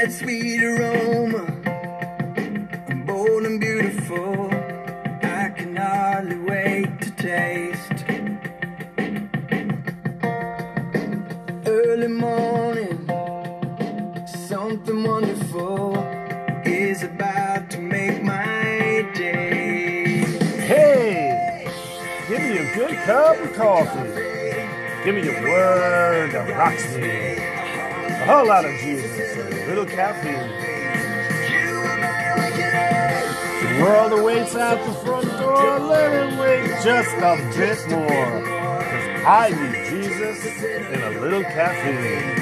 that sweet aroma, I'm bold and beautiful. I can hardly wait to taste. Early morning, something wonderful is about to make my day. Hey, give me a good cup of coffee. Give me a word rocks me. A whole lot of Jesus a little caffeine. The world awaits at the front door. Let it wait just a bit more. Cause I need Jesus and a little caffeine.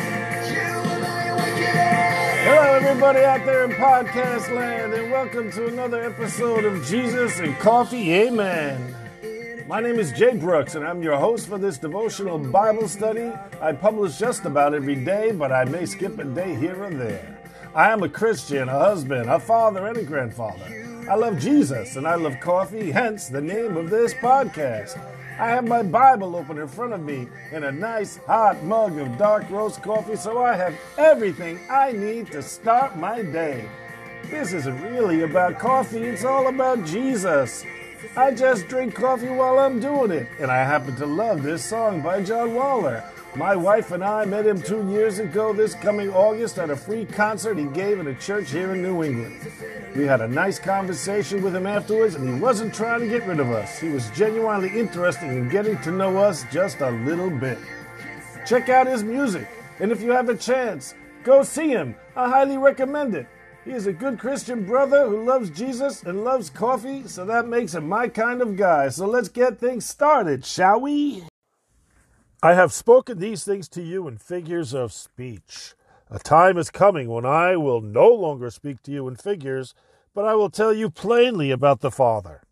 Hello, everybody out there in podcast land, and welcome to another episode of Jesus and Coffee. Amen. My name is Jay Brooks, and I'm your host for this devotional Bible study. I publish just about every day, but I may skip a day here or there. I am a Christian, a husband, a father, and a grandfather. I love Jesus, and I love coffee, hence the name of this podcast. I have my Bible open in front of me and a nice hot mug of dark roast coffee, so I have everything I need to start my day. This isn't really about coffee, it's all about Jesus. I just drink coffee while I'm doing it, and I happen to love this song by John Waller. My wife and I met him two years ago this coming August at a free concert he gave at a church here in New England. We had a nice conversation with him afterwards, and he wasn't trying to get rid of us. He was genuinely interested in getting to know us just a little bit. Check out his music, and if you have a chance, go see him. I highly recommend it. He is a good Christian brother who loves Jesus and loves coffee, so that makes him my kind of guy. So let's get things started, shall we? I have spoken these things to you in figures of speech. A time is coming when I will no longer speak to you in figures, but I will tell you plainly about the Father.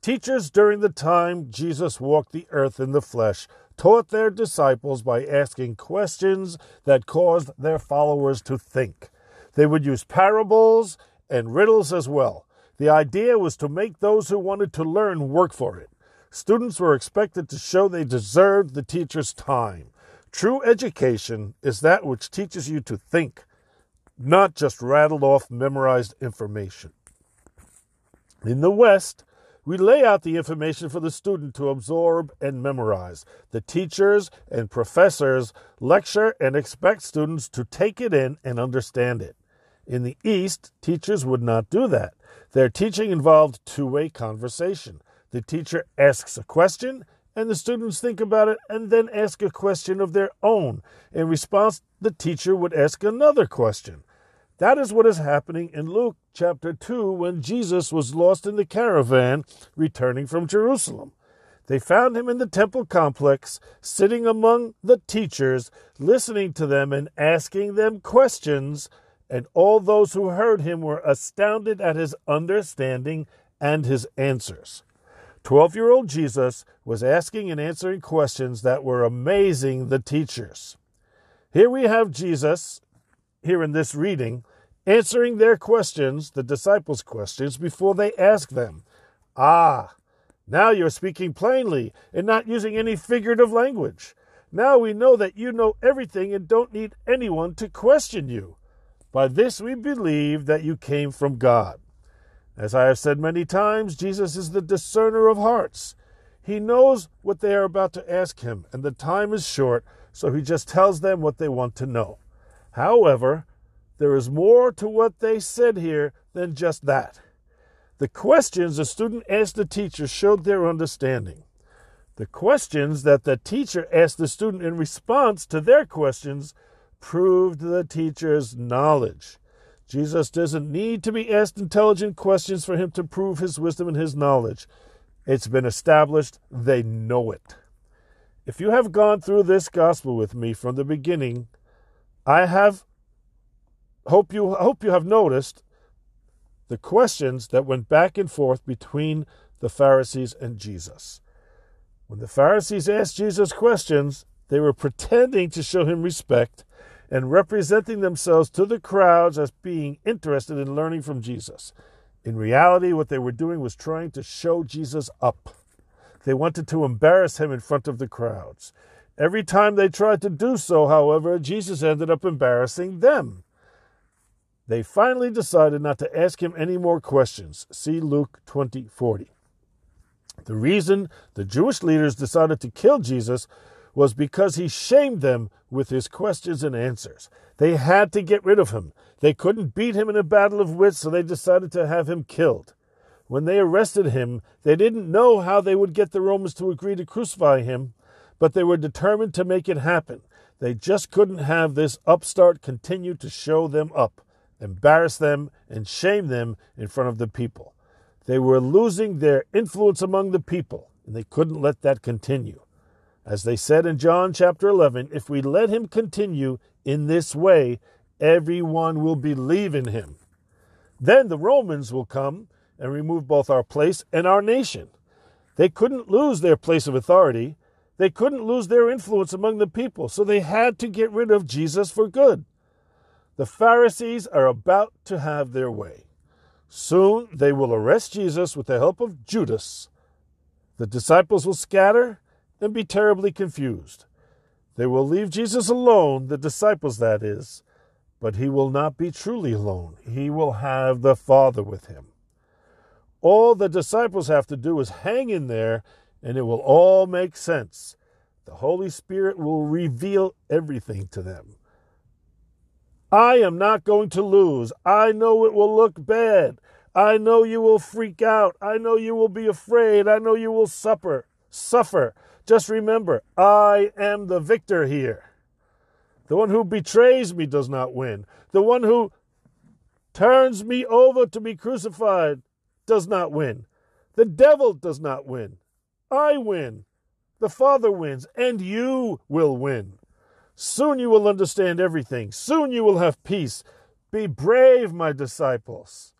Teachers during the time Jesus walked the earth in the flesh taught their disciples by asking questions that caused their followers to think. They would use parables and riddles as well. The idea was to make those who wanted to learn work for it. Students were expected to show they deserved the teacher's time. True education is that which teaches you to think, not just rattle off memorized information. In the West, we lay out the information for the student to absorb and memorize. The teachers and professors lecture and expect students to take it in and understand it. In the East, teachers would not do that. Their teaching involved two way conversation. The teacher asks a question, and the students think about it and then ask a question of their own. In response, the teacher would ask another question. That is what is happening in Luke chapter 2 when Jesus was lost in the caravan returning from Jerusalem. They found him in the temple complex, sitting among the teachers, listening to them and asking them questions, and all those who heard him were astounded at his understanding and his answers. 12 year old Jesus was asking and answering questions that were amazing the teachers. Here we have Jesus, here in this reading, answering their questions, the disciples' questions, before they ask them. Ah, now you're speaking plainly and not using any figurative language. Now we know that you know everything and don't need anyone to question you. By this we believe that you came from God. As I have said many times, Jesus is the discerner of hearts. He knows what they are about to ask him, and the time is short, so he just tells them what they want to know. However, there is more to what they said here than just that. The questions the student asked the teacher showed their understanding. The questions that the teacher asked the student in response to their questions proved the teacher's knowledge. Jesus doesn't need to be asked intelligent questions for him to prove his wisdom and his knowledge. It's been established, they know it. If you have gone through this gospel with me from the beginning, I have hope you hope you have noticed the questions that went back and forth between the Pharisees and Jesus. When the Pharisees asked Jesus questions, they were pretending to show him respect and representing themselves to the crowds as being interested in learning from Jesus. In reality, what they were doing was trying to show Jesus up. They wanted to embarrass him in front of the crowds. Every time they tried to do so, however, Jesus ended up embarrassing them. They finally decided not to ask him any more questions. See Luke 20 40. The reason the Jewish leaders decided to kill Jesus was because he shamed them with his questions and answers. They had to get rid of him. They couldn't beat him in a battle of wits, so they decided to have him killed. When they arrested him, they didn't know how they would get the Romans to agree to crucify him, but they were determined to make it happen. They just couldn't have this upstart continue to show them up, embarrass them, and shame them in front of the people. They were losing their influence among the people, and they couldn't let that continue. As they said in John chapter 11, if we let him continue in this way, everyone will believe in him. Then the Romans will come and remove both our place and our nation. They couldn't lose their place of authority. They couldn't lose their influence among the people, so they had to get rid of Jesus for good. The Pharisees are about to have their way. Soon they will arrest Jesus with the help of Judas. The disciples will scatter and be terribly confused. They will leave Jesus alone, the disciples, that is, but he will not be truly alone. He will have the Father with him. All the disciples have to do is hang in there, and it will all make sense. The Holy Spirit will reveal everything to them. I am not going to lose. I know it will look bad. I know you will freak out. I know you will be afraid. I know you will suffer. Suffer. Just remember, I am the victor here. The one who betrays me does not win. The one who turns me over to be crucified does not win. The devil does not win. I win. The Father wins, and you will win. Soon you will understand everything. Soon you will have peace. Be brave, my disciples.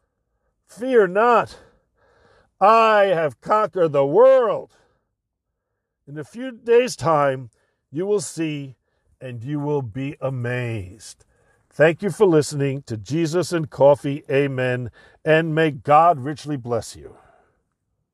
Fear not. I have conquered the world. In a few days' time, you will see and you will be amazed. Thank you for listening to Jesus and Coffee. Amen. And may God richly bless you.